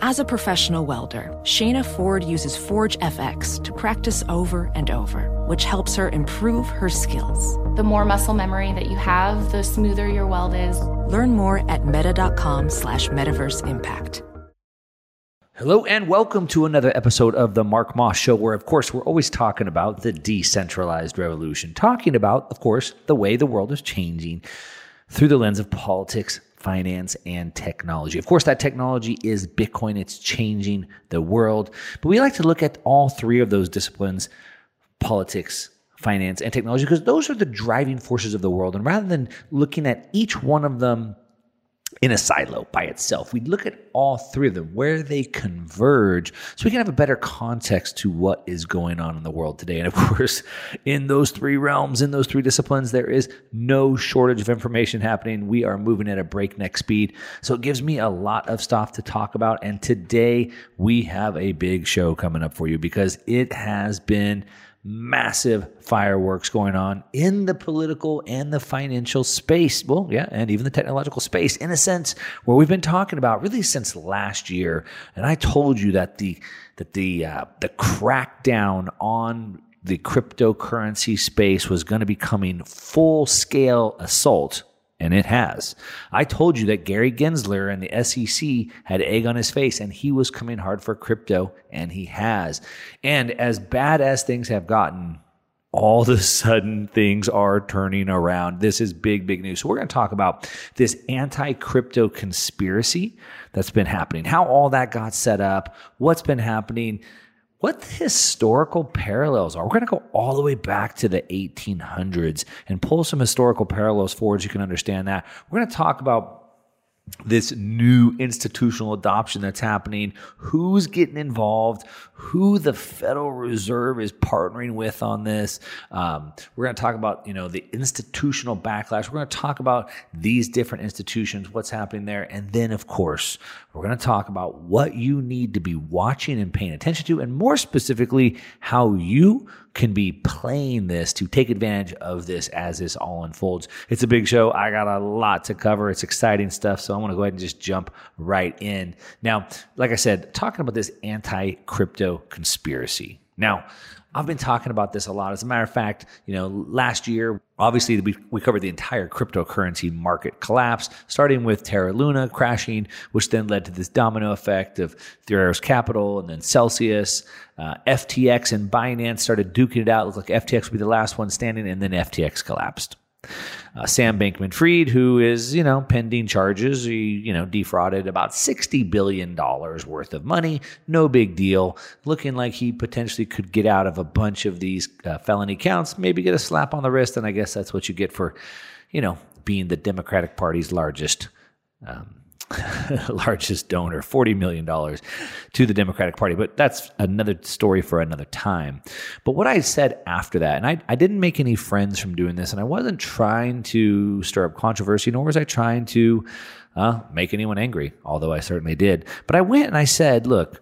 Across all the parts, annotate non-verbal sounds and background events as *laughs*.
As a professional welder, Shayna Ford uses Forge FX to practice over and over, which helps her improve her skills. The more muscle memory that you have, the smoother your weld is. Learn more at meta.com slash metaverse impact. Hello and welcome to another episode of the Mark Moss Show, where, of course, we're always talking about the decentralized revolution, talking about, of course, the way the world is changing through the lens of politics, finance, and technology. Of course, that technology is Bitcoin. It's changing the world. But we like to look at all three of those disciplines politics, finance, and technology because those are the driving forces of the world. And rather than looking at each one of them in a silo by itself. We look at all three of them, where they converge, so we can have a better context to what is going on in the world today. And of *laughs* course, in those three realms, in those three disciplines, there is no shortage of information happening. We are moving at a breakneck speed. So it gives me a lot of stuff to talk about. And today we have a big show coming up for you because it has been massive fireworks going on in the political and the financial space. Well, yeah, and even the technological space, in a sense, where we've been talking about really since last year. And I told you that the that the uh, the crackdown on the cryptocurrency space was going to be coming full scale assault and it has. I told you that Gary Gensler and the SEC had egg on his face, and he was coming hard for crypto, and he has. And as bad as things have gotten, all of a sudden things are turning around. This is big, big news. So we're going to talk about this anti-crypto conspiracy that's been happening, how all that got set up, what's been happening what the historical parallels are. We're going to go all the way back to the 1800s and pull some historical parallels forward so you can understand that. We're going to talk about this new institutional adoption that's happening, who's getting involved, who the Federal Reserve is partnering with on this. Um, we're going to talk about you know the institutional backlash. We're going to talk about these different institutions, what's happening there, and then of course we're going to talk about what you need to be watching and paying attention to, and more specifically, how you can be playing this to take advantage of this as this all unfolds. It's a big show. I got a lot to cover. It's exciting stuff. So I want to go ahead and just jump right in. Now, like I said, talking about this anti crypto conspiracy. Now, I've been talking about this a lot. As a matter of fact, you know, last year, obviously, we, we covered the entire cryptocurrency market collapse, starting with Terra Luna crashing, which then led to this domino effect of Three Arrows Capital and then Celsius. Uh, FTX and Binance started duking it out. It looked like FTX would be the last one standing, and then FTX collapsed. Uh, Sam Bankman Fried, who is, you know, pending charges, he, you know, defrauded about $60 billion worth of money. No big deal. Looking like he potentially could get out of a bunch of these uh, felony counts, maybe get a slap on the wrist. And I guess that's what you get for, you know, being the Democratic Party's largest um, *laughs* largest donor, $40 million to the Democratic Party. But that's another story for another time. But what I said after that, and I, I didn't make any friends from doing this, and I wasn't trying to stir up controversy, nor was I trying to uh, make anyone angry, although I certainly did. But I went and I said, look,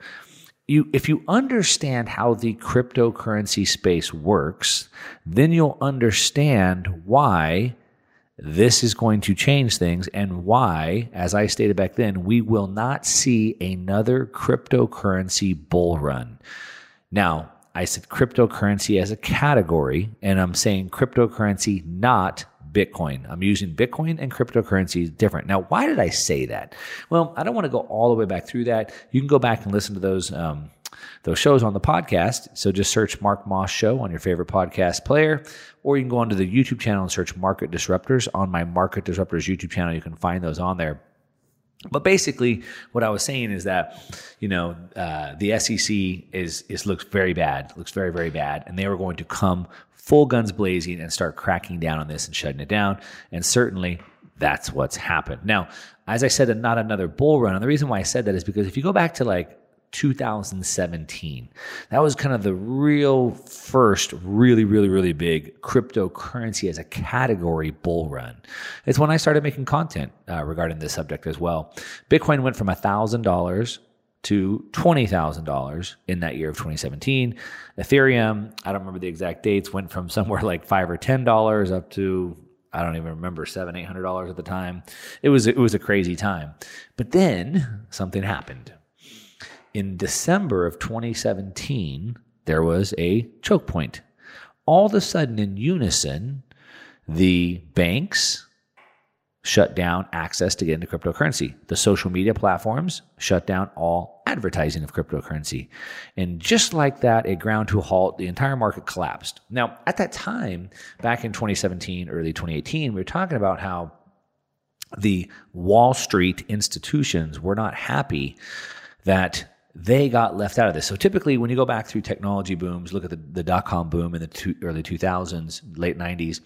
you, if you understand how the cryptocurrency space works, then you'll understand why this is going to change things and why, as I stated back then, we will not see another cryptocurrency bull run. Now, I said cryptocurrency as a category, and I'm saying cryptocurrency, not Bitcoin. I'm using Bitcoin and cryptocurrency different. Now, why did I say that? Well, I don't want to go all the way back through that. You can go back and listen to those. Um, those shows on the podcast. So just search Mark Moss Show on your favorite podcast player, or you can go onto the YouTube channel and search Market Disruptors on my Market Disruptors YouTube channel. You can find those on there. But basically, what I was saying is that, you know, uh, the SEC is is looks very bad, looks very very bad, and they were going to come full guns blazing and start cracking down on this and shutting it down. And certainly, that's what's happened. Now, as I said, not another bull run. And the reason why I said that is because if you go back to like 2017. That was kind of the real first, really, really, really big cryptocurrency as a category bull run. It's when I started making content uh, regarding this subject as well. Bitcoin went from $1,000 to $20,000 in that year of 2017. Ethereum, I don't remember the exact dates, went from somewhere like 5 or $10 up to I don't even remember seven, eight hundred dollars at the time. It was it was a crazy time. But then something happened in December of 2017, there was a choke point. All of a sudden, in unison, the banks shut down access to get into cryptocurrency. The social media platforms shut down all advertising of cryptocurrency. And just like that, it ground to a halt. The entire market collapsed. Now, at that time, back in 2017, early 2018, we were talking about how the Wall Street institutions were not happy that they got left out of this. So typically, when you go back through technology booms, look at the, the dot com boom in the two, early 2000s, late 90s.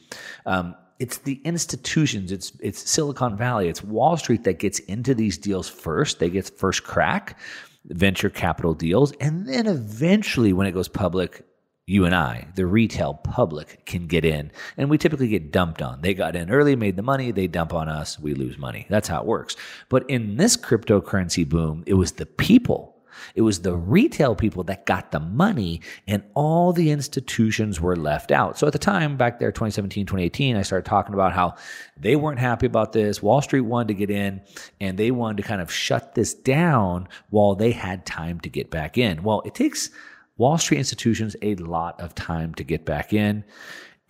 Um, it's the institutions, it's it's Silicon Valley, it's Wall Street that gets into these deals first. They get first crack, venture capital deals, and then eventually, when it goes public, you and I, the retail public, can get in, and we typically get dumped on. They got in early, made the money, they dump on us, we lose money. That's how it works. But in this cryptocurrency boom, it was the people it was the retail people that got the money and all the institutions were left out. So at the time, back there, 2017, 2018, I started talking about how they weren't happy about this. Wall Street wanted to get in and they wanted to kind of shut this down while they had time to get back in. Well, it takes Wall Street institutions a lot of time to get back in.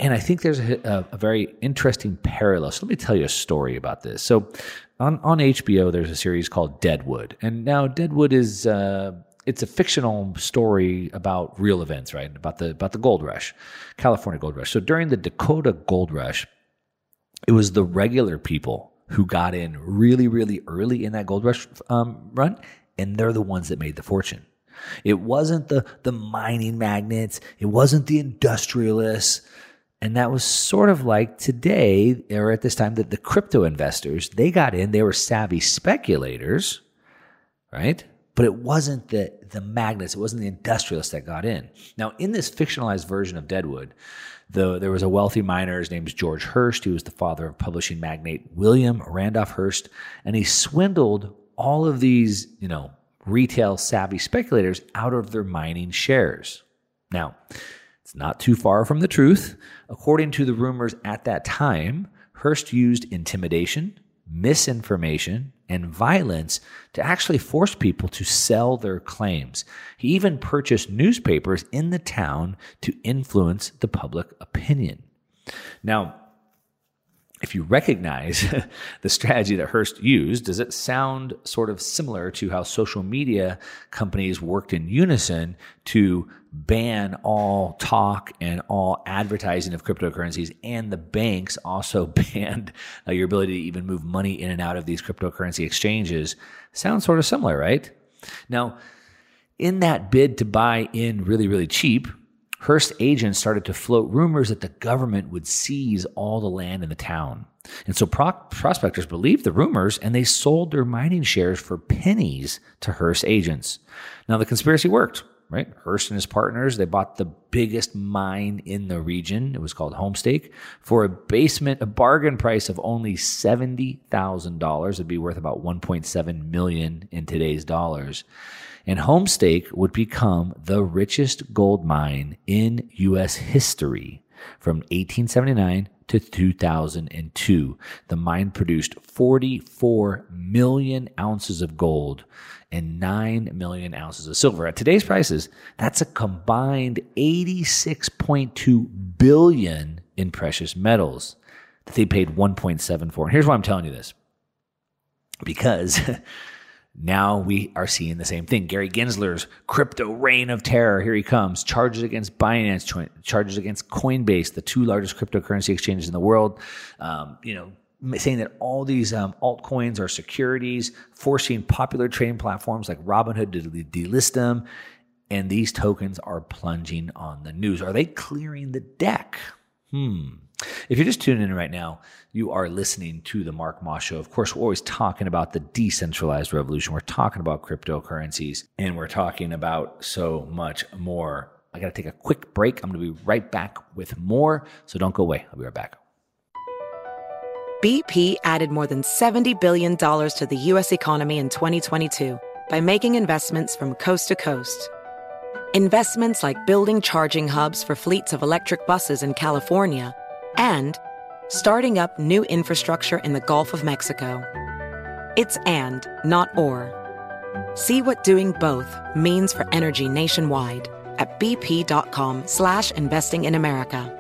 And I think there's a, a, a, very interesting parallel. So let me tell you a story about this. So on, on HBO, there's a series called Deadwood. And now Deadwood is, uh, it's a fictional story about real events, right? About the, about the gold rush, California gold rush. So during the Dakota gold rush, it was the regular people who got in really, really early in that gold rush um, run. And they're the ones that made the fortune. It wasn't the, the mining magnates. It wasn't the industrialists and that was sort of like today, or at this time, that the crypto investors, they got in, they were savvy speculators, right? But it wasn't the, the magnates, it wasn't the industrialists that got in. Now, in this fictionalized version of Deadwood, the, there was a wealthy miner, his name is George Hearst, who was the father of publishing magnate William Randolph Hearst, and he swindled all of these, you know, retail savvy speculators out of their mining shares. Now, it's not too far from the truth. According to the rumors at that time, Hearst used intimidation, misinformation, and violence to actually force people to sell their claims. He even purchased newspapers in the town to influence the public opinion. Now, if you recognize *laughs* the strategy that Hearst used, does it sound sort of similar to how social media companies worked in unison to ban all talk and all advertising of cryptocurrencies, and the banks also *laughs* banned uh, your ability to even move money in and out of these cryptocurrency exchanges? Sounds sort of similar, right? Now, in that bid to buy in really, really cheap, Hearst agents started to float rumors that the government would seize all the land in the town. And so pro- prospectors believed the rumors and they sold their mining shares for pennies to Hearst agents. Now, the conspiracy worked, right? Hearst and his partners, they bought the biggest mine in the region. It was called Homestake for a basement, a bargain price of only $70,000. It'd be worth about 1.7 million in today's dollars and Homestake would become the richest gold mine in U.S. history from 1879 to 2002. The mine produced 44 million ounces of gold and 9 million ounces of silver. At today's prices, that's a combined 86.2 billion in precious metals. that they paid 1.74. And here's why I'm telling you this. Because *laughs* now we are seeing the same thing. Gary Gensler's crypto reign of terror. Here he comes. Charges against Binance, charges against Coinbase, the two largest cryptocurrency exchanges in the world. Um, you know, saying that all these um, altcoins are securities, forcing popular trading platforms like Robinhood to delist them. And these tokens are plunging on the news. Are they clearing the deck? Hmm. If you're just tuning in right now, you are listening to the Mark Moss Show. Of course, we're always talking about the decentralized revolution. We're talking about cryptocurrencies, and we're talking about so much more. I got to take a quick break. I'm going to be right back with more. So don't go away. I'll be right back. BP added more than $70 billion to the U.S. economy in 2022 by making investments from coast to coast. Investments like building charging hubs for fleets of electric buses in California and starting up new infrastructure in the Gulf of Mexico. It's and, not or. See what doing both means for energy nationwide at bp.com slash investing in America.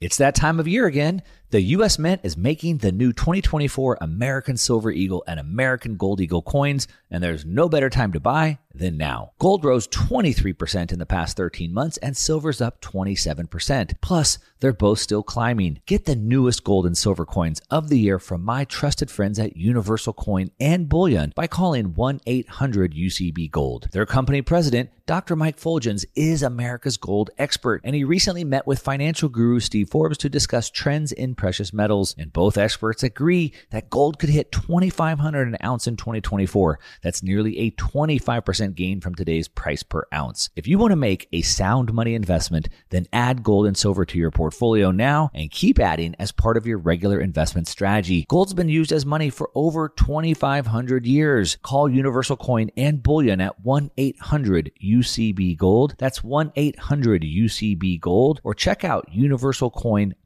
It's that time of year again. The U.S. Mint is making the new 2024 American Silver Eagle and American Gold Eagle coins, and there's no better time to buy than now. Gold rose 23% in the past 13 months, and silver's up 27%. Plus, they're both still climbing. Get the newest gold and silver coins of the year from my trusted friends at Universal Coin and Bullion by calling 1 800 UCB Gold. Their company president, Dr. Mike Fuljenz, is America's gold expert, and he recently met with financial guru Steve Forbes to discuss trends in precious metals, and both experts agree that gold could hit 2500 an ounce in 2024. That's nearly a 25% gain from today's price per ounce. If you want to make a sound money investment, then add gold and silver to your portfolio now and keep adding as part of your regular investment strategy. Gold's been used as money for over 2500 years. Call Universal Coin and Bullion at 1-800 UCB Gold. That's 1-800 UCB Gold or check out universalcoin.com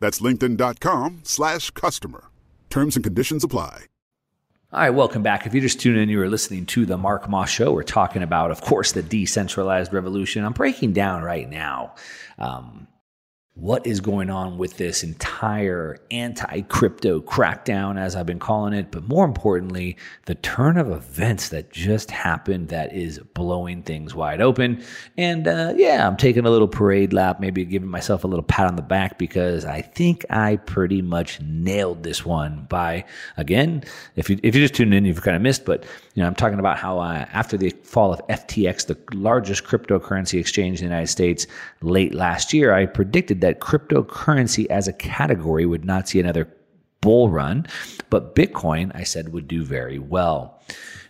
That's linkedin.com slash customer. Terms and conditions apply. All right, welcome back. If you just tuned in, you are listening to the Mark Moss Show. We're talking about, of course, the decentralized revolution. I'm breaking down right now um, what is going on with this entire anti crypto crackdown, as I've been calling it, but more importantly, the turn of events that just happened that is blowing things wide open. And uh, yeah, I'm taking a little parade lap, maybe giving myself a little pat on the back because I think I pretty much nailed this one by, again, if you, if you just tuned in, you've kind of missed, but you know, I'm talking about how uh, after the fall of FTX, the largest cryptocurrency exchange in the United States, late last year, I predicted that that cryptocurrency as a category would not see another bull run, but Bitcoin, I said, would do very well.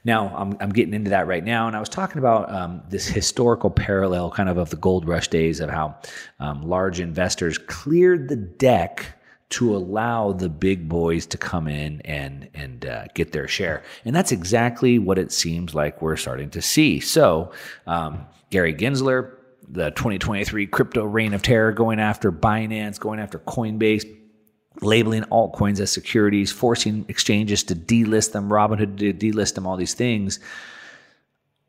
Now, I'm, I'm getting into that right now. And I was talking about um, this historical parallel kind of of the gold rush days of how um, large investors cleared the deck to allow the big boys to come in and and uh, get their share. And that's exactly what it seems like we're starting to see. So, um, Gary Gensler the 2023 crypto reign of terror, going after Binance, going after Coinbase, labeling altcoins as securities, forcing exchanges to delist them, Robinhood to delist them, all these things.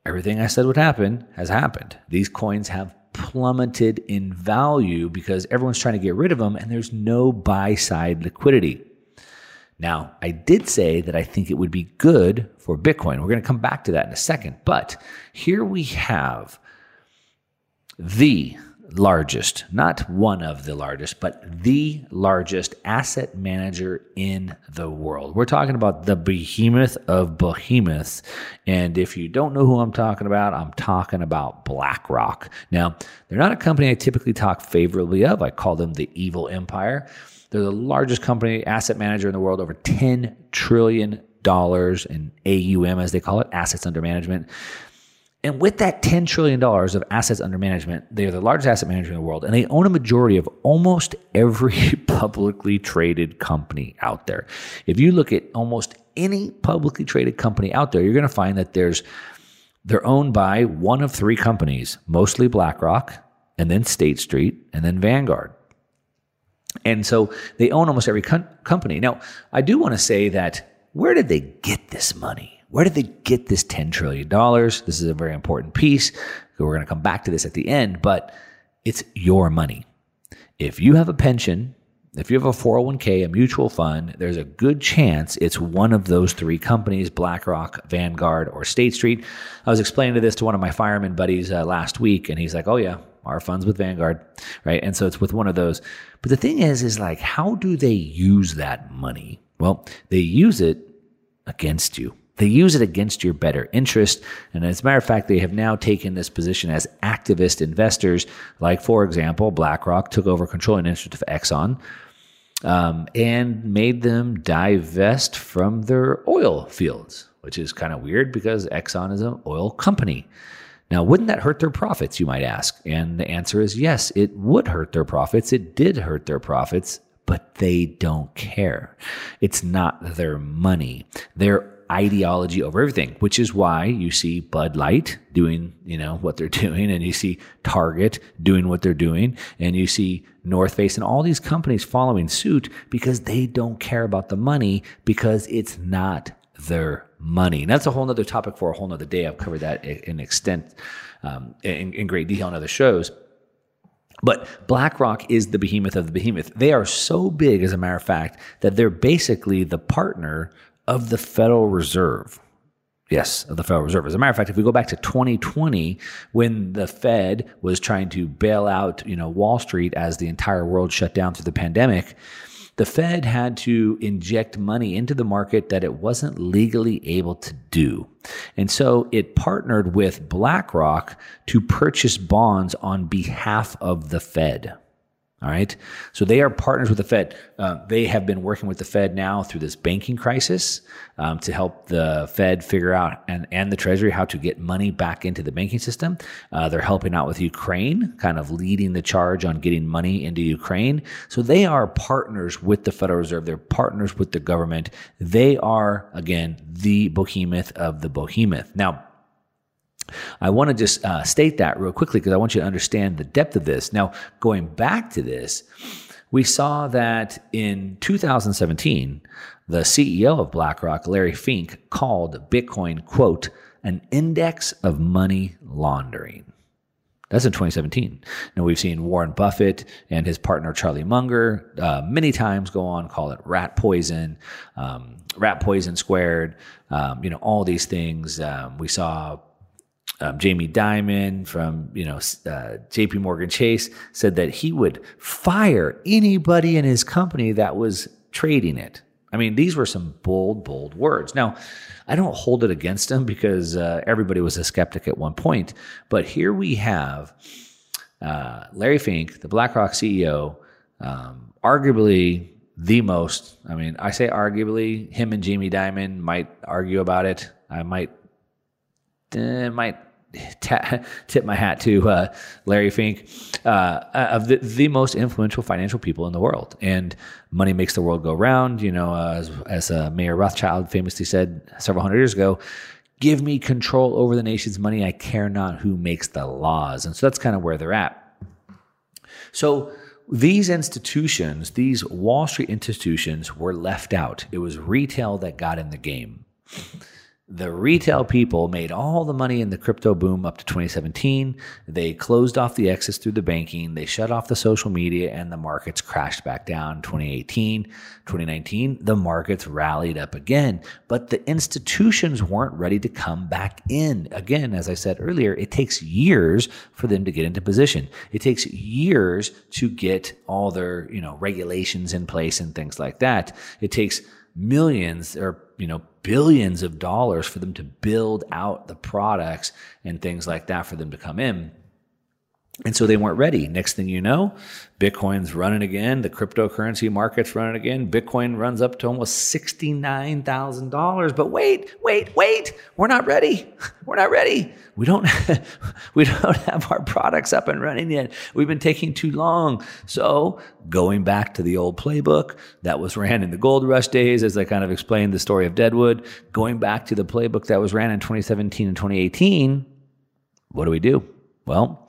Everything I said would happen has happened. These coins have plummeted in value because everyone's trying to get rid of them and there's no buy side liquidity. Now, I did say that I think it would be good for Bitcoin. We're going to come back to that in a second. But here we have the largest, not one of the largest, but the largest asset manager in the world. We're talking about the behemoth of behemoths. And if you don't know who I'm talking about, I'm talking about BlackRock. Now, they're not a company I typically talk favorably of. I call them the evil empire. They're the largest company, asset manager in the world, over $10 trillion in AUM, as they call it, assets under management. And with that $10 trillion of assets under management, they are the largest asset manager in the world, and they own a majority of almost every *laughs* publicly traded company out there. If you look at almost any publicly traded company out there, you're going to find that there's they're owned by one of three companies, mostly BlackRock, and then State Street, and then Vanguard. And so they own almost every com- company. Now, I do want to say that where did they get this money? Where did they get this $10 trillion? This is a very important piece. We're going to come back to this at the end, but it's your money. If you have a pension, if you have a 401k, a mutual fund, there's a good chance it's one of those three companies BlackRock, Vanguard, or State Street. I was explaining this to one of my fireman buddies uh, last week, and he's like, Oh, yeah, our funds with Vanguard, right? And so it's with one of those. But the thing is, is like, how do they use that money? Well, they use it against you. They use it against your better interest. And as a matter of fact, they have now taken this position as activist investors. Like, for example, BlackRock took over controlling interest of Exxon um, and made them divest from their oil fields, which is kind of weird because Exxon is an oil company. Now, wouldn't that hurt their profits, you might ask? And the answer is yes, it would hurt their profits. It did hurt their profits, but they don't care. It's not their money. Their ideology over everything, which is why you see Bud Light doing, you know, what they're *laughs* doing, and you see Target doing what they're doing, and you see North Face and all these companies following suit because they don't care about the money because it's not their money. And that's a whole nother topic for a whole nother day. I've covered that in extent, um, in, in great detail in other shows. But BlackRock is the behemoth of the behemoth. They are so big, as a matter of fact, that they're basically the partner of the Federal Reserve. Yes, of the Federal Reserve. As a matter of fact, if we go back to 2020, when the Fed was trying to bail out, you know, Wall Street as the entire world shut down through the pandemic, the Fed had to inject money into the market that it wasn't legally able to do. And so it partnered with BlackRock to purchase bonds on behalf of the Fed. All right. So they are partners with the Fed. Uh, they have been working with the Fed now through this banking crisis um, to help the Fed figure out and, and the Treasury how to get money back into the banking system. Uh, they're helping out with Ukraine, kind of leading the charge on getting money into Ukraine. So they are partners with the Federal Reserve. They're partners with the government. They are, again, the behemoth of the behemoth. Now, I want to just uh, state that real quickly because I want you to understand the depth of this. Now, going back to this, we saw that in 2017, the CEO of BlackRock, Larry Fink, called Bitcoin, quote, an index of money laundering. That's in 2017. Now we've seen Warren Buffett and his partner Charlie Munger uh, many times go on call it rat poison, um, rat poison squared. Um, you know all these things. Um, we saw um, Jamie Dimon from you know uh, J.P. Morgan Chase said that he would fire anybody in his company that was trading it. I mean, these were some bold, bold words. Now, I don't hold it against him because uh, everybody was a skeptic at one point. But here we have uh, Larry Fink, the BlackRock CEO, um, arguably the most. I mean, I say arguably. Him and Jamie Dimon might argue about it. I might uh, might tip my hat to uh, Larry Fink, uh, of the, the most influential financial people in the world. And money makes the world go round. You know, uh, as, as uh, Mayer Rothschild famously said several hundred years ago, give me control over the nation's money. I care not who makes the laws. And so that's kind of where they're at. So these institutions, these Wall Street institutions, were left out. It was retail that got in the game the retail people made all the money in the crypto boom up to 2017. They closed off the exits through the banking. They shut off the social media and the markets crashed back down 2018, 2019. The markets rallied up again, but the institutions weren't ready to come back in. Again, as I said earlier, it takes years for them to get into position. It takes years to get all their, you know, regulations in place and things like that. It takes millions or you know billions of dollars for them to build out the products and things like that for them to come in and so they weren't ready. Next thing you know, Bitcoin's running again. The cryptocurrency market's running again. Bitcoin runs up to almost $69,000. But wait, wait, wait. We're not ready. *laughs* We're not ready. We don't, *laughs* we don't have our products up and running yet. We've been taking too long. So going back to the old playbook that was ran in the gold rush days, as I kind of explained the story of Deadwood, going back to the playbook that was ran in 2017 and 2018, what do we do? Well,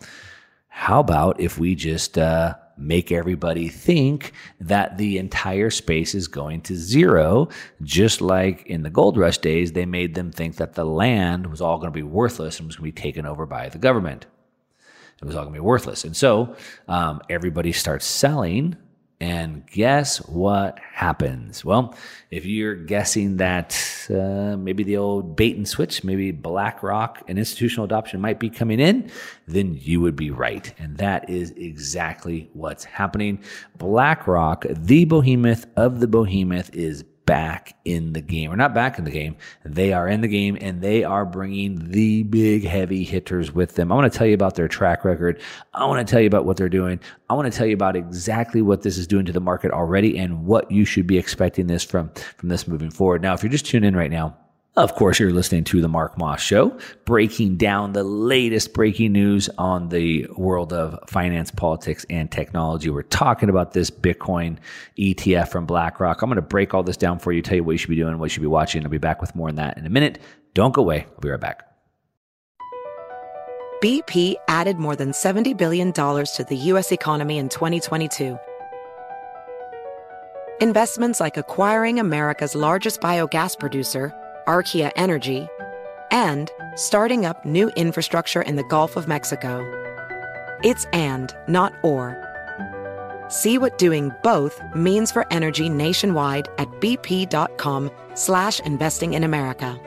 how about if we just uh, make everybody think that the entire space is going to zero, just like in the gold rush days, they made them think that the land was all going to be worthless and was going to be taken over by the government. It was all going to be worthless. And so um, everybody starts selling and guess what happens? Well, if you're guessing that uh, maybe the old bait and switch, maybe BlackRock and institutional adoption might be coming in, then you would be right. And that is exactly what's happening. BlackRock, the behemoth of the behemoth, is back in the game. Or not back in the game. They are in the game and they are bringing the big heavy hitters with them. I want to tell you about their track record. I want to tell you about what they're doing. I want to tell you about exactly what this is doing to the market already and what you should be expecting this from, from this moving forward. Now, if you're just tuning in right now, of course, you're listening to the Mark Moss Show, breaking down the latest breaking news on the world of finance, politics, and technology. We're talking about this Bitcoin ETF from BlackRock. I'm going to break all this down for you, tell you what you should be doing, what you should be watching. I'll be back with more on that in a minute. Don't go away. I'll be right back. BP added more than $70 billion to the U.S. economy in 2022. Investments like acquiring America's largest biogas producer Archaea Energy, and starting up new infrastructure in the Gulf of Mexico. It's and, not or. See what doing both means for energy nationwide at bp.com slash investing in America.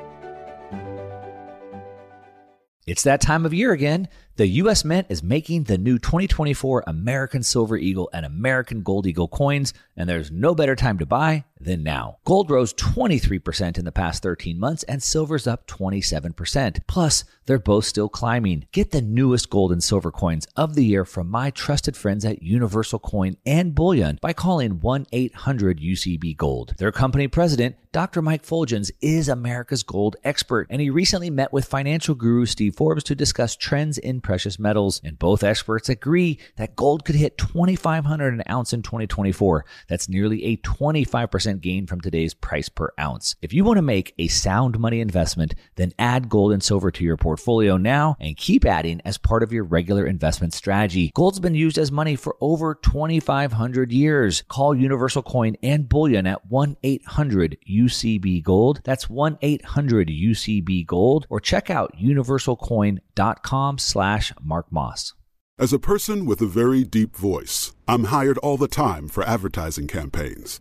It's that time of year again. The U.S. Mint is making the new 2024 American Silver Eagle and American Gold Eagle coins, and there's no better time to buy than now. Gold rose 23% in the past 13 months, and silver's up 27%. Plus, they're both still climbing. Get the newest gold and silver coins of the year from my trusted friends at Universal Coin and Bullion by calling 1 800 UCB Gold. Their company president, Dr. Mike Fuljenz, is America's gold expert, and he recently met with financial guru Steve Forbes to discuss trends in precious metals. And both experts agree that gold could hit 2,500 an ounce in 2024. That's nearly a 25% gain from today's price per ounce. If you want to make a sound money investment, then add gold and silver to your portfolio now and keep adding as part of your regular investment strategy. Gold's been used as money for over 2,500 years. Call Universal Coin and Bullion at 1 800 UCB Gold. That's 1 800 UCB Gold or check out universalcoin.com slash Mark Moss. As a person with a very deep voice, I'm hired all the time for advertising campaigns.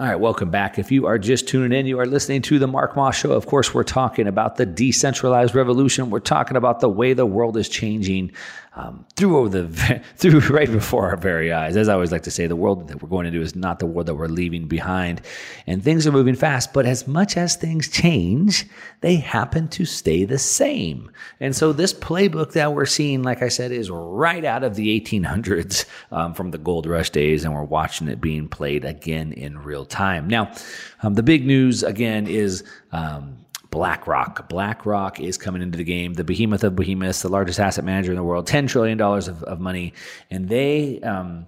All right, welcome back. If you are just tuning in, you are listening to the Mark Moss Show. Of course, we're talking about the decentralized revolution. We're talking about the way the world is changing um, through the *laughs* through right before our very eyes. As I always like to say, the world that we're going into is not the world that we're leaving behind, and things are moving fast. But as much as things change, they happen to stay the same. And so this playbook that we're seeing, like I said, is right out of the 1800s um, from the gold rush days, and we're watching it being played again in real time. Now, um, the big news again is. Um, BlackRock. BlackRock is coming into the game, the behemoth of behemoths, the largest asset manager in the world, $10 trillion of, of money. And they, um,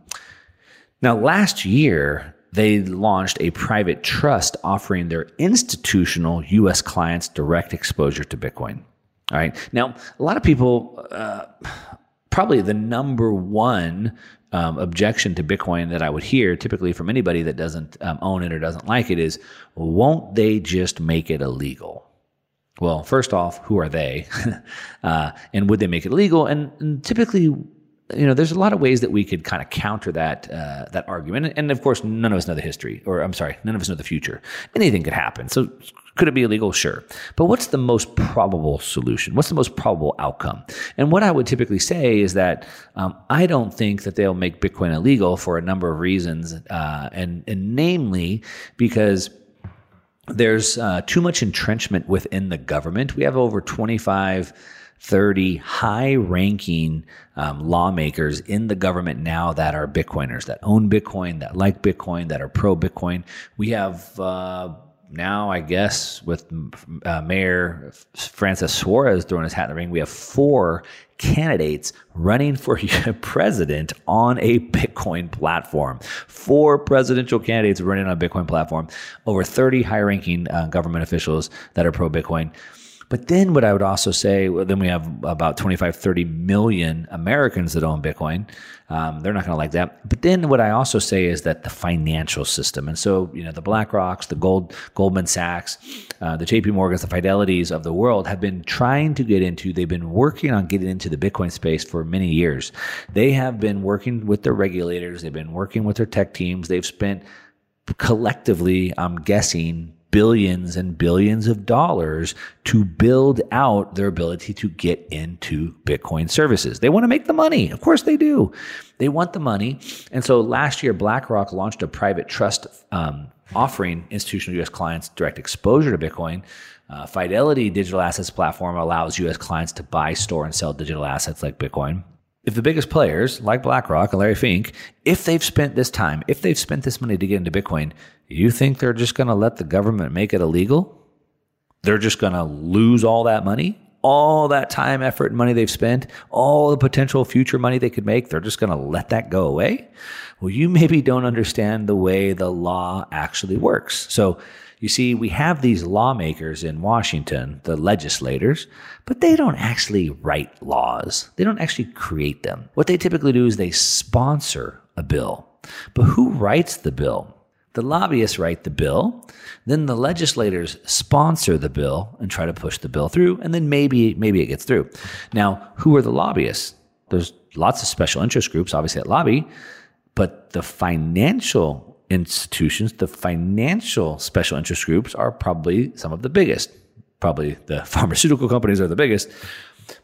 now last year, they launched a private trust offering their institutional US clients direct exposure to Bitcoin. All right. Now, a lot of people, uh, probably the number one um, objection to Bitcoin that I would hear typically from anybody that doesn't um, own it or doesn't like it is, won't they just make it illegal? Well, first off, who are they? *laughs* uh, and would they make it legal? And, and, typically, you know, there's a lot of ways that we could kind of counter that uh, that argument. And of course, none of us know the history, or I'm sorry, none of us know the future. Anything could happen. So, could it be illegal? Sure. But what's the most probable solution? What's the most probable outcome? And what I would typically say is that um, I don't think that they'll make Bitcoin illegal for a number of reasons, uh, and and namely because there's uh, too much entrenchment within the government. We have over 25, 30 high ranking um, lawmakers in the government now that are Bitcoiners, that own Bitcoin, that like Bitcoin, that are pro Bitcoin. We have uh, now, I guess, with uh, Mayor Francis Suarez throwing his hat in the ring, we have four candidates running for *laughs* president on a Bitcoin platform. Four presidential candidates running on a Bitcoin platform. Over 30 high ranking uh, government officials that are pro Bitcoin. But then what I would also say, well, then we have about 25, 30 million Americans that own Bitcoin. Um, they're not going to like that. But then what I also say is that the financial system, and so, you know, the BlackRocks, the Gold, Goldman Sachs, uh, the JP Morgans, the Fidelities of the world have been trying to get into, they've been working on getting into the Bitcoin space for many years. They have been working with their regulators. They've been working with their tech teams. They've spent collectively, I'm guessing, billions and billions of dollars to build out their ability to get into Bitcoin services. They want to make the money. Of course they do. They want the money. And so last year, BlackRock launched a private trust um, offering institutional US clients direct exposure to Bitcoin. Uh, Fidelity Digital Assets Platform allows US clients to buy, store, and sell digital assets like Bitcoin if the biggest players like BlackRock and Larry Fink, if they've spent this time, if they've spent this money to get into Bitcoin, you think they're just going to let the government make it illegal? They're just going to lose all that money? All that time, effort, and money they've spent, all the potential future money they could make, they're just going to let that go away? Well, you maybe don't understand the way the law actually works. So, you see, we have these lawmakers in Washington, the legislators, but they don't actually write laws. They don't actually create them. What they typically do is they sponsor a bill. But who writes the bill? The lobbyists write the bill, then the legislators sponsor the bill and try to push the bill through, and then maybe maybe it gets through. Now, who are the lobbyists? There's lots of special interest groups, obviously at lobby, but the financial institutions, the financial special interest groups are probably some of the biggest. Probably the *laughs* pharmaceutical companies are the biggest.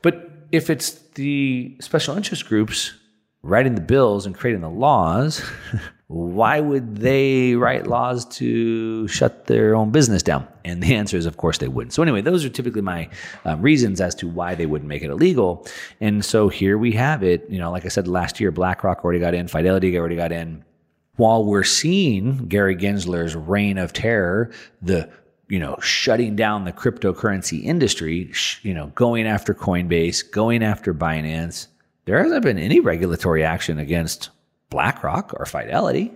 But if it's the special interest groups writing the bills and creating the laws, *laughs* why would they write laws to shut their own business down? And the answer is, of course, they wouldn't. So, anyway, those are typically my um, reasons as to why they wouldn't make it illegal. And so here we have it. You know, like I said last year, BlackRock already got in, Fidelity already got in while we're seeing Gary Gensler's reign of terror, the you know shutting down the cryptocurrency industry, you know going after Coinbase, going after Binance, there hasn't been any regulatory action against BlackRock or Fidelity.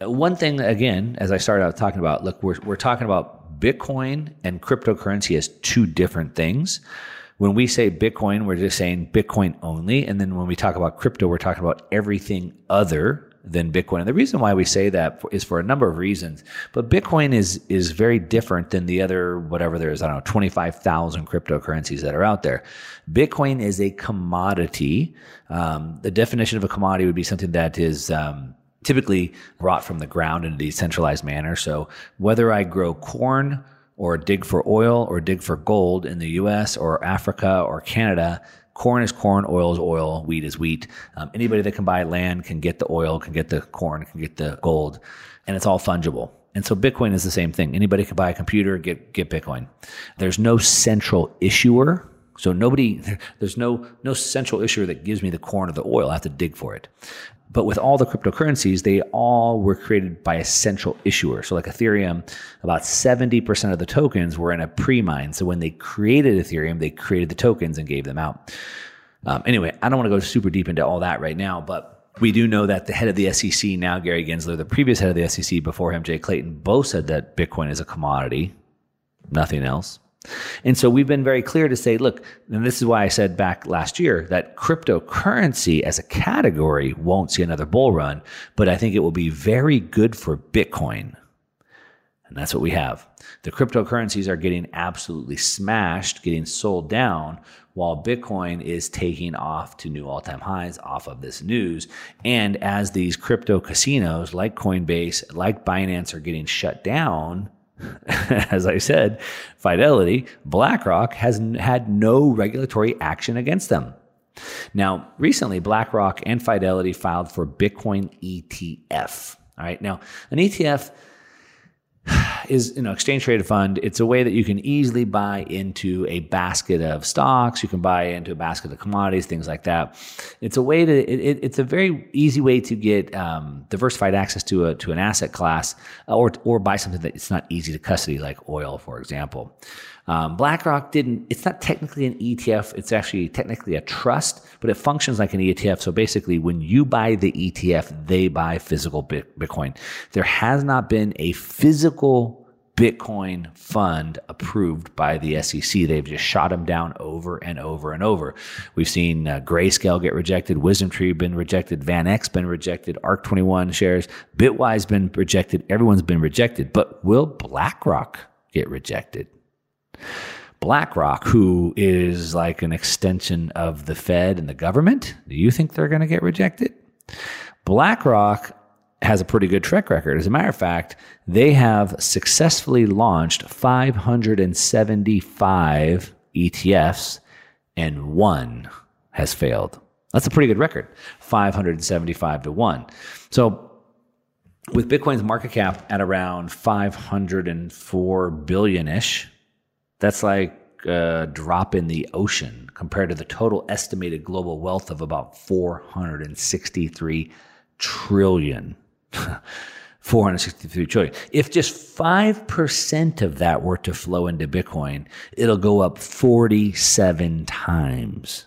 One thing again, as I started out talking about, look, we're we're talking about Bitcoin and cryptocurrency as two different things. When we say Bitcoin, we're just saying Bitcoin only. And then when we talk about crypto, we're talking about everything other than Bitcoin. And the reason why we say that is for a number of reasons. But Bitcoin is is very different than the other whatever there is. I don't know, twenty five thousand cryptocurrencies that are out there. Bitcoin is a commodity. Um, the definition of a commodity would be something that is um, typically brought from the ground in a decentralized manner. So whether I grow corn or dig for oil or dig for gold in the US or Africa or Canada, corn is corn, oil is oil, wheat is wheat. Um, anybody that can buy land can get the oil, can get the corn, can get the gold, and it's all fungible. And so Bitcoin is the same thing. Anybody can buy a computer, get get Bitcoin. There's no central issuer. So nobody *laughs* there's no no central issuer that gives me the corn or the oil. I have to dig for it. But with all the cryptocurrencies, they all were created by a central issuer. So like Ethereum, about 70% of the tokens were in a pre-mine. So when they created Ethereum, they created the tokens and gave them out. Um, anyway, I don't want to go super deep into all that right now, but we do know that the head of the SEC now, Gary Gensler, the previous head of the SEC before him, Jay Clayton, both said that Bitcoin is a commodity, nothing else. And so we've been very clear to say, look, and this is why I said back last year that cryptocurrency as a category won't see another bull run, but I think it will be very good for Bitcoin. And that's what we have. The cryptocurrencies are getting absolutely smashed, getting sold down, while Bitcoin is taking off to new all time highs off of this news. And as these crypto casinos like Coinbase, like Binance are getting shut down, *laughs* as I said, Fidelity, BlackRock has had no regulatory action against them. Now, recently, BlackRock and Fidelity filed for Bitcoin ETF. All right. Now, an ETF is you know exchange traded fund. It's a way that you can easily buy into a basket of stocks. You can buy into a basket of commodities things like that. It's a way to it, it's a very easy way to get um, diversified access to a to an asset class uh, or or buy something that it's not easy to custody like oil for example um, BlackRock didn't, it's not technically an ETF, it's actually technically a trust, but it functions like an ETF. So basically, when you buy the ETF, they buy physical Bitcoin. There has not been a physical Bitcoin fund approved by the SEC. They've just shot them down over and over and over. We've seen uh, Grayscale get rejected, Wisdom Tree been rejected, VanEck been rejected, Ark 21 shares, Bitwise been rejected. Everyone's been rejected. But will BlackRock get rejected? BlackRock, who is like an extension of the Fed and the government, do you think they're going to get rejected? BlackRock has a pretty good track record. As a matter of fact, they have successfully launched 575 ETFs and one has failed. That's a pretty good record 575 to 1. So, with Bitcoin's market cap at around 504 billion ish, that's like a drop in the ocean compared to the total estimated global wealth of about 463 trillion. *laughs* 463 trillion. If just 5% of that were to flow into Bitcoin, it'll go up 47 times,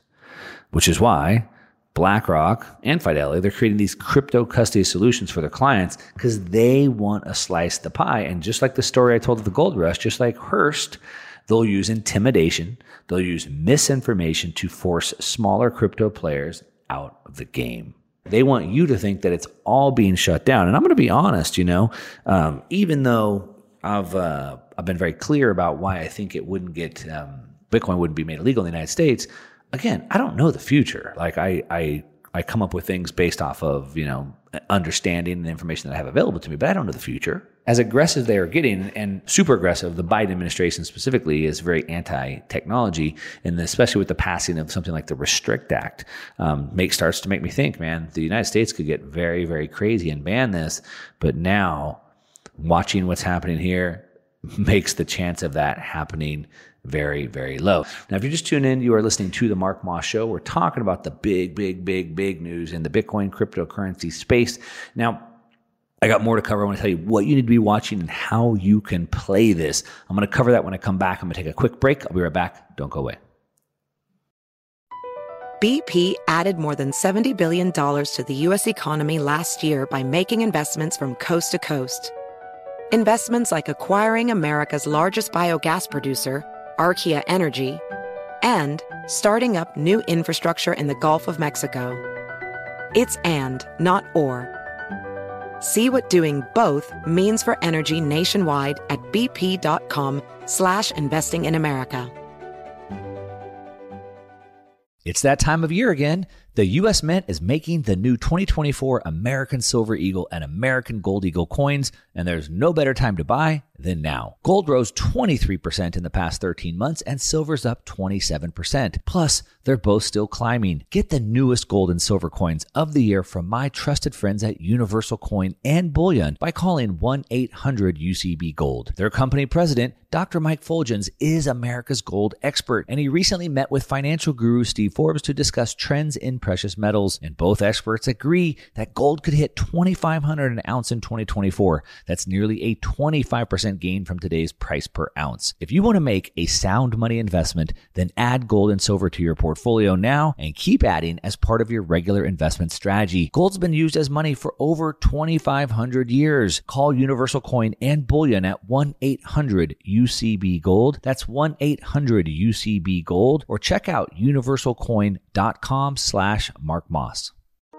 which is why BlackRock and Fidelity, they're creating these crypto custody solutions for their clients because they want a slice of the pie. And just like the story I told of the gold rush, just like Hearst, They'll use intimidation, they'll use misinformation to force smaller crypto players out of the game. They want you to think that it's all being shut down. And I'm going to be honest, you know, um, even though I've uh, I've been very clear about why I think it wouldn't get um, Bitcoin wouldn't be made illegal in the United States. Again, I don't know the future. Like I I I come up with things based off of you know understanding and information that I have available to me, but I don't know the future as aggressive they are getting and super aggressive, the Biden administration specifically is very anti-technology, and especially with the passing of something like the Restrict Act, um, make starts to make me think, man, the United States could get very, very crazy and ban this. But now, watching what's happening here *laughs* makes the chance of that happening very, very low. Now, if you're just tuning in, you are listening to the Mark Moss Show. We're talking about the big, big, big, big news in the Bitcoin cryptocurrency space. Now, I got more to cover. I want to tell you what you need to be watching and how you can play this. I'm going to cover that when I come back. I'm going to take a quick break. I'll be right back. Don't go away. BP added more than $70 billion to the U.S. economy last year by making investments from coast to coast. Investments like acquiring America's largest biogas producer, Archaea Energy, and starting up new infrastructure in the Gulf of Mexico. It's and, not or. See what doing both means for energy nationwide at bp.com slash investing in America. It's that time of year again. The U.S. Mint is making the new 2024 American Silver Eagle and American Gold Eagle coins, and there's no better time to buy than now. Gold rose 23% in the past 13 months, and silver's up 27%. Plus, they're both still climbing. Get the newest gold and silver coins of the year from my trusted friends at Universal Coin and Bullion by calling 1 800 UCB Gold. Their company president, Dr. Mike Fuljenz, is America's gold expert, and he recently met with financial guru Steve Forbes to discuss trends in precious metals. And both experts agree that gold could hit 2500 an ounce in 2024. That's nearly a 25% gain from today's price per ounce. If you want to make a sound money investment, then add gold and silver to your portfolio now and keep adding as part of your regular investment strategy. Gold's been used as money for over 2500 years. Call Universal Coin and Bullion at 1-800 UCB Gold. That's 1-800 UCB Gold or check out universalcoin.com slash Mark Moss.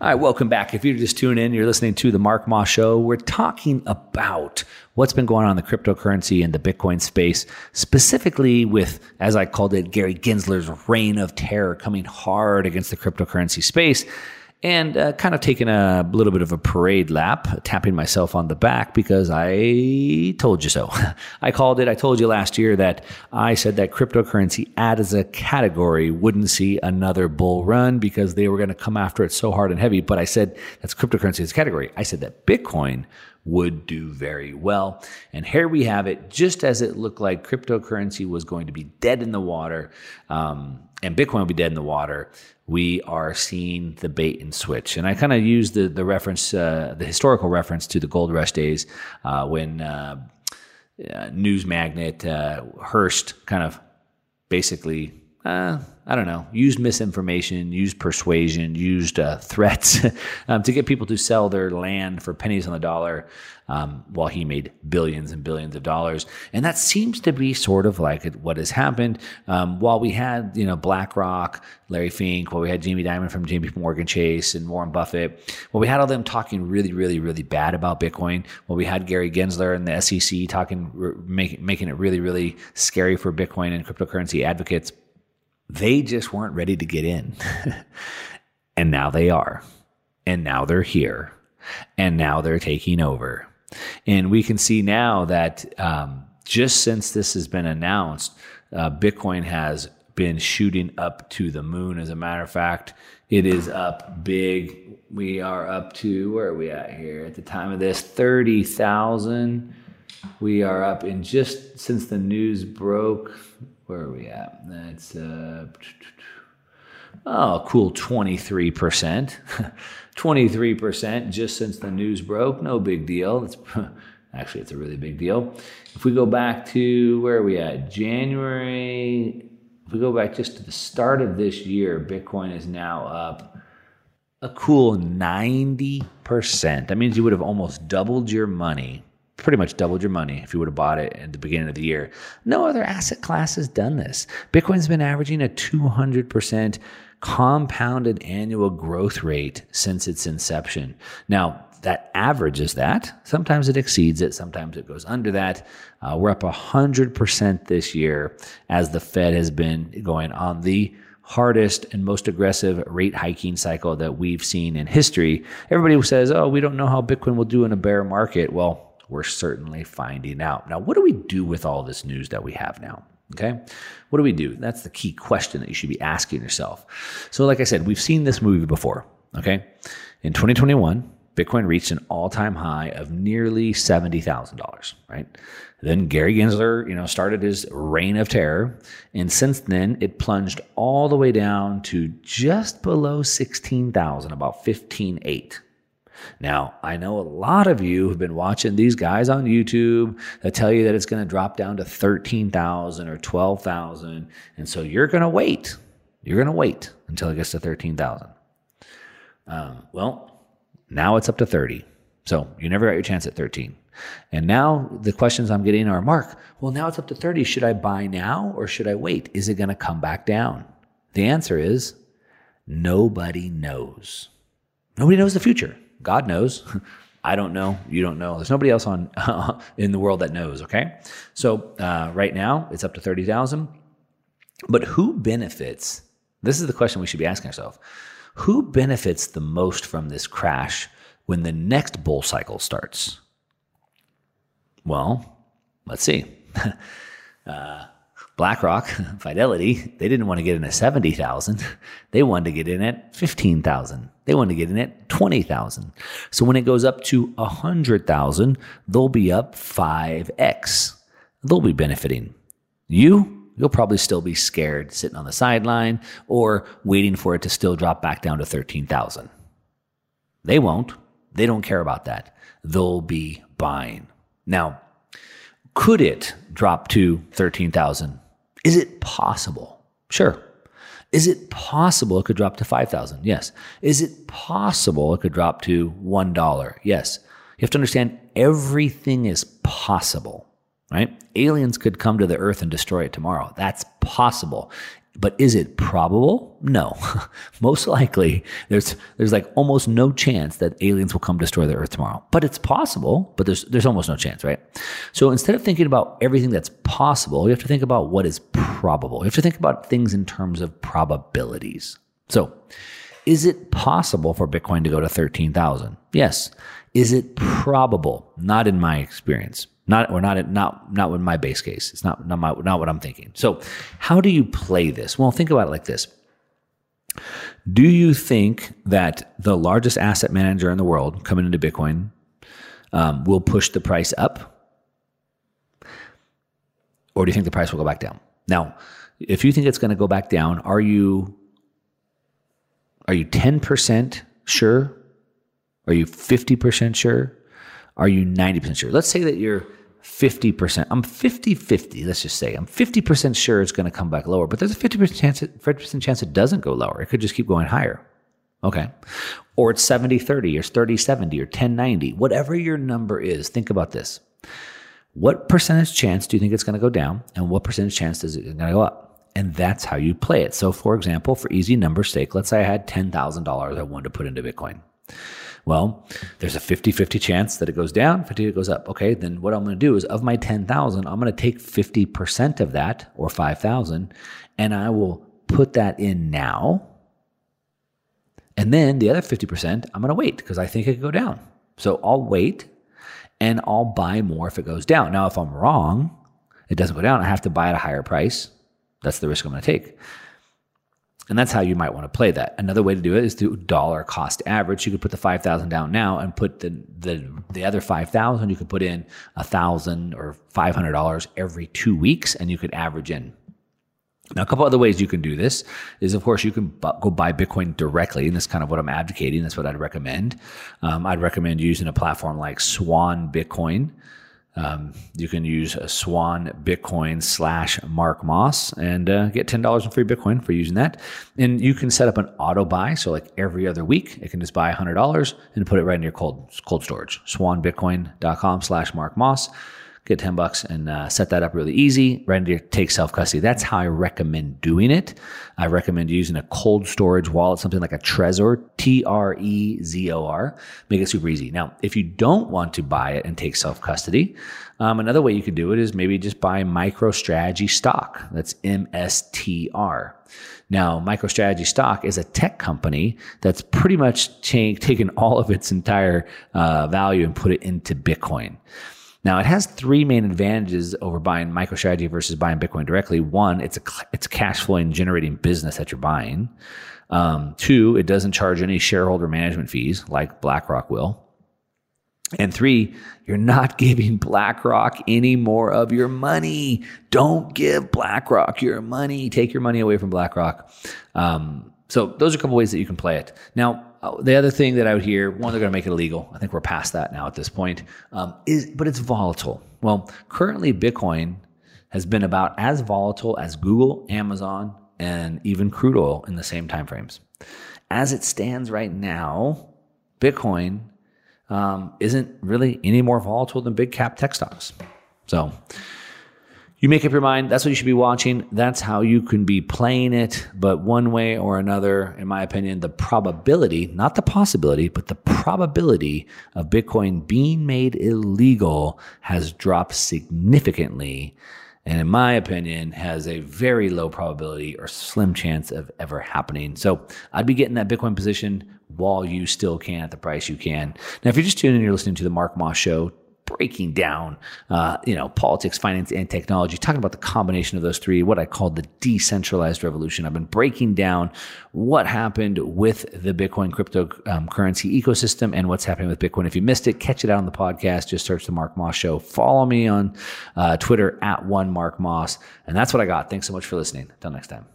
All right, welcome back. If you're just tuning in, you're listening to the Mark Moss Show. We're talking about what's been going on in the cryptocurrency and the Bitcoin space, specifically with, as I called it, Gary Gensler's reign of terror coming hard against the cryptocurrency space and uh, kind of taking a little bit of a parade lap, tapping myself on the back because I told you so. *laughs* I called it. I told you last year that I said that cryptocurrency as a category wouldn't see another bull run because they were going to come after it so hard and heavy. But I said that's cryptocurrency as a category. I said that Bitcoin would do very well. And here we have it, just as it looked like cryptocurrency was going to be dead in the water um, and Bitcoin would be dead in the water. We are seeing the bait and switch. And I kind of use the, the reference, uh, the historical reference to the gold rush days uh, when uh, news magnate uh, Hearst kind of basically uh, I don't know, used misinformation, used persuasion, used uh, threats *laughs* um, to get people to sell their land for pennies on the dollar um, while he made billions and billions of dollars. And that seems to be sort of like what has happened. Um, while we had, you know, BlackRock, Larry Fink, while we had Jamie Dimon from JP Morgan Chase and Warren Buffett, while we had all them talking really, really, really bad about Bitcoin, while we had Gary Gensler and the SEC talking, making, making it really, really scary for Bitcoin and cryptocurrency advocates they just weren't ready to get in. *laughs* and now they are. And now they're here. And now they're taking over. And we can see now that um, just since this has been announced, uh, Bitcoin has been shooting up to the moon. As a matter of fact, it is up big. We are up to, where are we at here at the time of this? 30,000. We are up in just since the news broke where are we at? That's uh, oh, cool, twenty three percent, *laughs* twenty three percent just since the news broke. No big deal. It's *laughs* actually it's a really big deal. If we go back to where are we at? January. If we go back just to the start of this year, Bitcoin is now up a cool 90%. That means you would have almost doubled your money pretty much doubled your money if you would have bought it at the beginning of the year. No other asset class has done this. Bitcoin's been averaging a 200% compounded annual growth rate since its inception. Now, that averages that. Sometimes it exceeds it, sometimes it goes under that. Uh, we're up 100% this year as the Fed has been going on the hardest and most aggressive rate hiking cycle that we've seen in history. Everybody says, oh, we don't know how Bitcoin will do in a bear market. Well, we're certainly finding out. Now, what do we do with all this news that we have now? Okay. What do we do? That's the key question that you should be asking yourself. So, like I said, we've seen this movie before. Okay. In 2021, Bitcoin reached an all-time high of nearly $70,000, right? Then Gary Gensler, you know, started his reign of terror, and since then it plunged all the way down to just below 16,000, about 15.8. Now, I know a lot of you have been watching these guys on YouTube that tell you that it's going to drop down to 13,000 or 12,000. And so you're going to wait. You're going to wait until it gets to 13,000. Um, well, now it's up to 30. So you never got your chance at 13. And now the questions I'm getting are Mark, well, now it's up to 30. Should I buy now or should I wait? Is it going to come back down? The answer is nobody knows. Nobody knows the future. God knows. *laughs* I don't know. You don't know. There's nobody else on uh, *laughs* in the world that knows. Okay, so uh, right now it's up to thirty thousand. But who benefits? This is the question we should be asking ourselves. Who benefits the most from this crash when the next bull cycle starts? Well, let's see. *laughs* uh, BlackRock, *laughs* Fidelity, they didn't want to get in at 70,000. They wanted to get in at 15,000. They wanted to get in at 20,000. So when it goes up to 100,000, they'll be up 5x. They'll be benefiting. You, you'll probably still be scared sitting on the sideline or waiting for it to still drop back down to 13,000. They won't. They don't care about that. They'll be buying. Now, could it drop to 13,000? Is it possible? Sure. Is it possible it could drop to 5,000? Yes. Is it possible it could drop to $1? Yes. You have to understand everything is possible, right? Aliens could come to the earth and destroy it tomorrow. That's possible. But is it probable? No. *laughs* Most likely, there's there's like almost no chance that aliens will come destroy the Earth tomorrow. But it's possible. But there's there's almost no chance, right? So instead of thinking about everything that's possible, you have to think about what is probable. You have to think about things in terms of probabilities. So, is it possible for Bitcoin to go to thirteen thousand? Yes. Is it probable? Not in my experience. Not or not not not with my base case. It's not not my, not what I'm thinking. So, how do you play this? Well, think about it like this. Do you think that the largest asset manager in the world coming into Bitcoin um, will push the price up, or do you think the price will go back down? Now, if you think it's going to go back down, are you are you ten percent sure? Are you fifty percent sure? Are you 90% sure? Let's say that you're 50%. I'm 50 50, let's just say. I'm 50% sure it's going to come back lower, but there's a 50% chance, 50% chance it doesn't go lower. It could just keep going higher. Okay. Or it's 70 30 or 30 70 or 10 90. Whatever your number is, think about this. What percentage chance do you think it's going to go down? And what percentage chance is it going to go up? And that's how you play it. So, for example, for easy number sake, let's say I had $10,000 I wanted to put into Bitcoin. Well, there's a 50 50 chance that it goes down, 50 it goes up. Okay, then what I'm going to do is of my 10,000, I'm going to take 50% of that or 5,000 and I will put that in now. And then the other 50%, I'm going to wait because I think it could go down. So I'll wait and I'll buy more if it goes down. Now, if I'm wrong, it doesn't go down, I have to buy at a higher price. That's the risk I'm going to take. And that's how you might want to play that. Another way to do it is through dollar cost average. You could put the 5,000 down now and put the, the, the other 5,000, you could put in a thousand or $500 every two weeks and you could average in. Now, a couple other ways you can do this is, of course, you can bu- go buy Bitcoin directly, and that's kind of what I'm advocating. That's what I'd recommend. Um, I'd recommend using a platform like Swan Bitcoin. Um, you can use Swan Bitcoin slash Mark Moss and uh, get $10 in free Bitcoin for using that. And you can set up an auto buy. So, like every other week, it can just buy $100 and put it right in your cold, cold storage. SwanBitcoin.com slash Mark Moss get 10 bucks and uh, set that up really easy, ready to take self custody. That's how I recommend doing it. I recommend using a cold storage wallet, something like a Trezor, T R E Z O R. Make it super easy. Now, if you don't want to buy it and take self custody, um, another way you could do it is maybe just buy MicroStrategy stock. That's MSTR. Now, MicroStrategy stock is a tech company that's pretty much taken all of its entire uh, value and put it into Bitcoin. Now, it has three main advantages over buying MicroStrategy versus buying Bitcoin directly. One, it's a it's a cash flowing generating business that you're buying. Um, two, it doesn't charge any shareholder management fees like BlackRock will. And three, you're not *laughs* giving BlackRock any more of your money. Don't give BlackRock your money. Take your money away from BlackRock. Um, so those are a couple ways that you can play it. Now, the other thing that I would hear, one, they're going to make it illegal. I think we're past that now at this point. Um, is but it's volatile. Well, currently Bitcoin has been about as volatile as Google, Amazon, and even crude oil in the same time frames. As it stands right now, Bitcoin um, isn't really any more volatile than big cap tech stocks. So you make up your mind. That's what you should be watching. That's how you can be playing it. But one way or another, in my opinion, the probability, not the possibility, but the probability of Bitcoin being made illegal has dropped significantly. And in my opinion, has a very low probability or slim chance of ever happening. So I'd be getting that Bitcoin position while you still can at the price you can. Now, if you're just tuning in, you're listening to the Mark Moss Show breaking down, uh, you know, politics, finance, and technology, talking about the combination of those three, what I call the decentralized revolution. I've been breaking down what happened with the Bitcoin cryptocurrency um, ecosystem and what's happening with Bitcoin. If you missed it, catch it out on the podcast. Just search the Mark Moss Show. Follow me on uh, Twitter at one Mark Moss, and that's what I got. Thanks so much for listening. Until next time.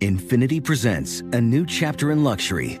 Infiniti presents a new chapter in luxury,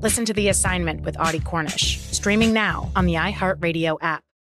Listen to The Assignment with Audie Cornish, streaming now on the iHeartRadio app.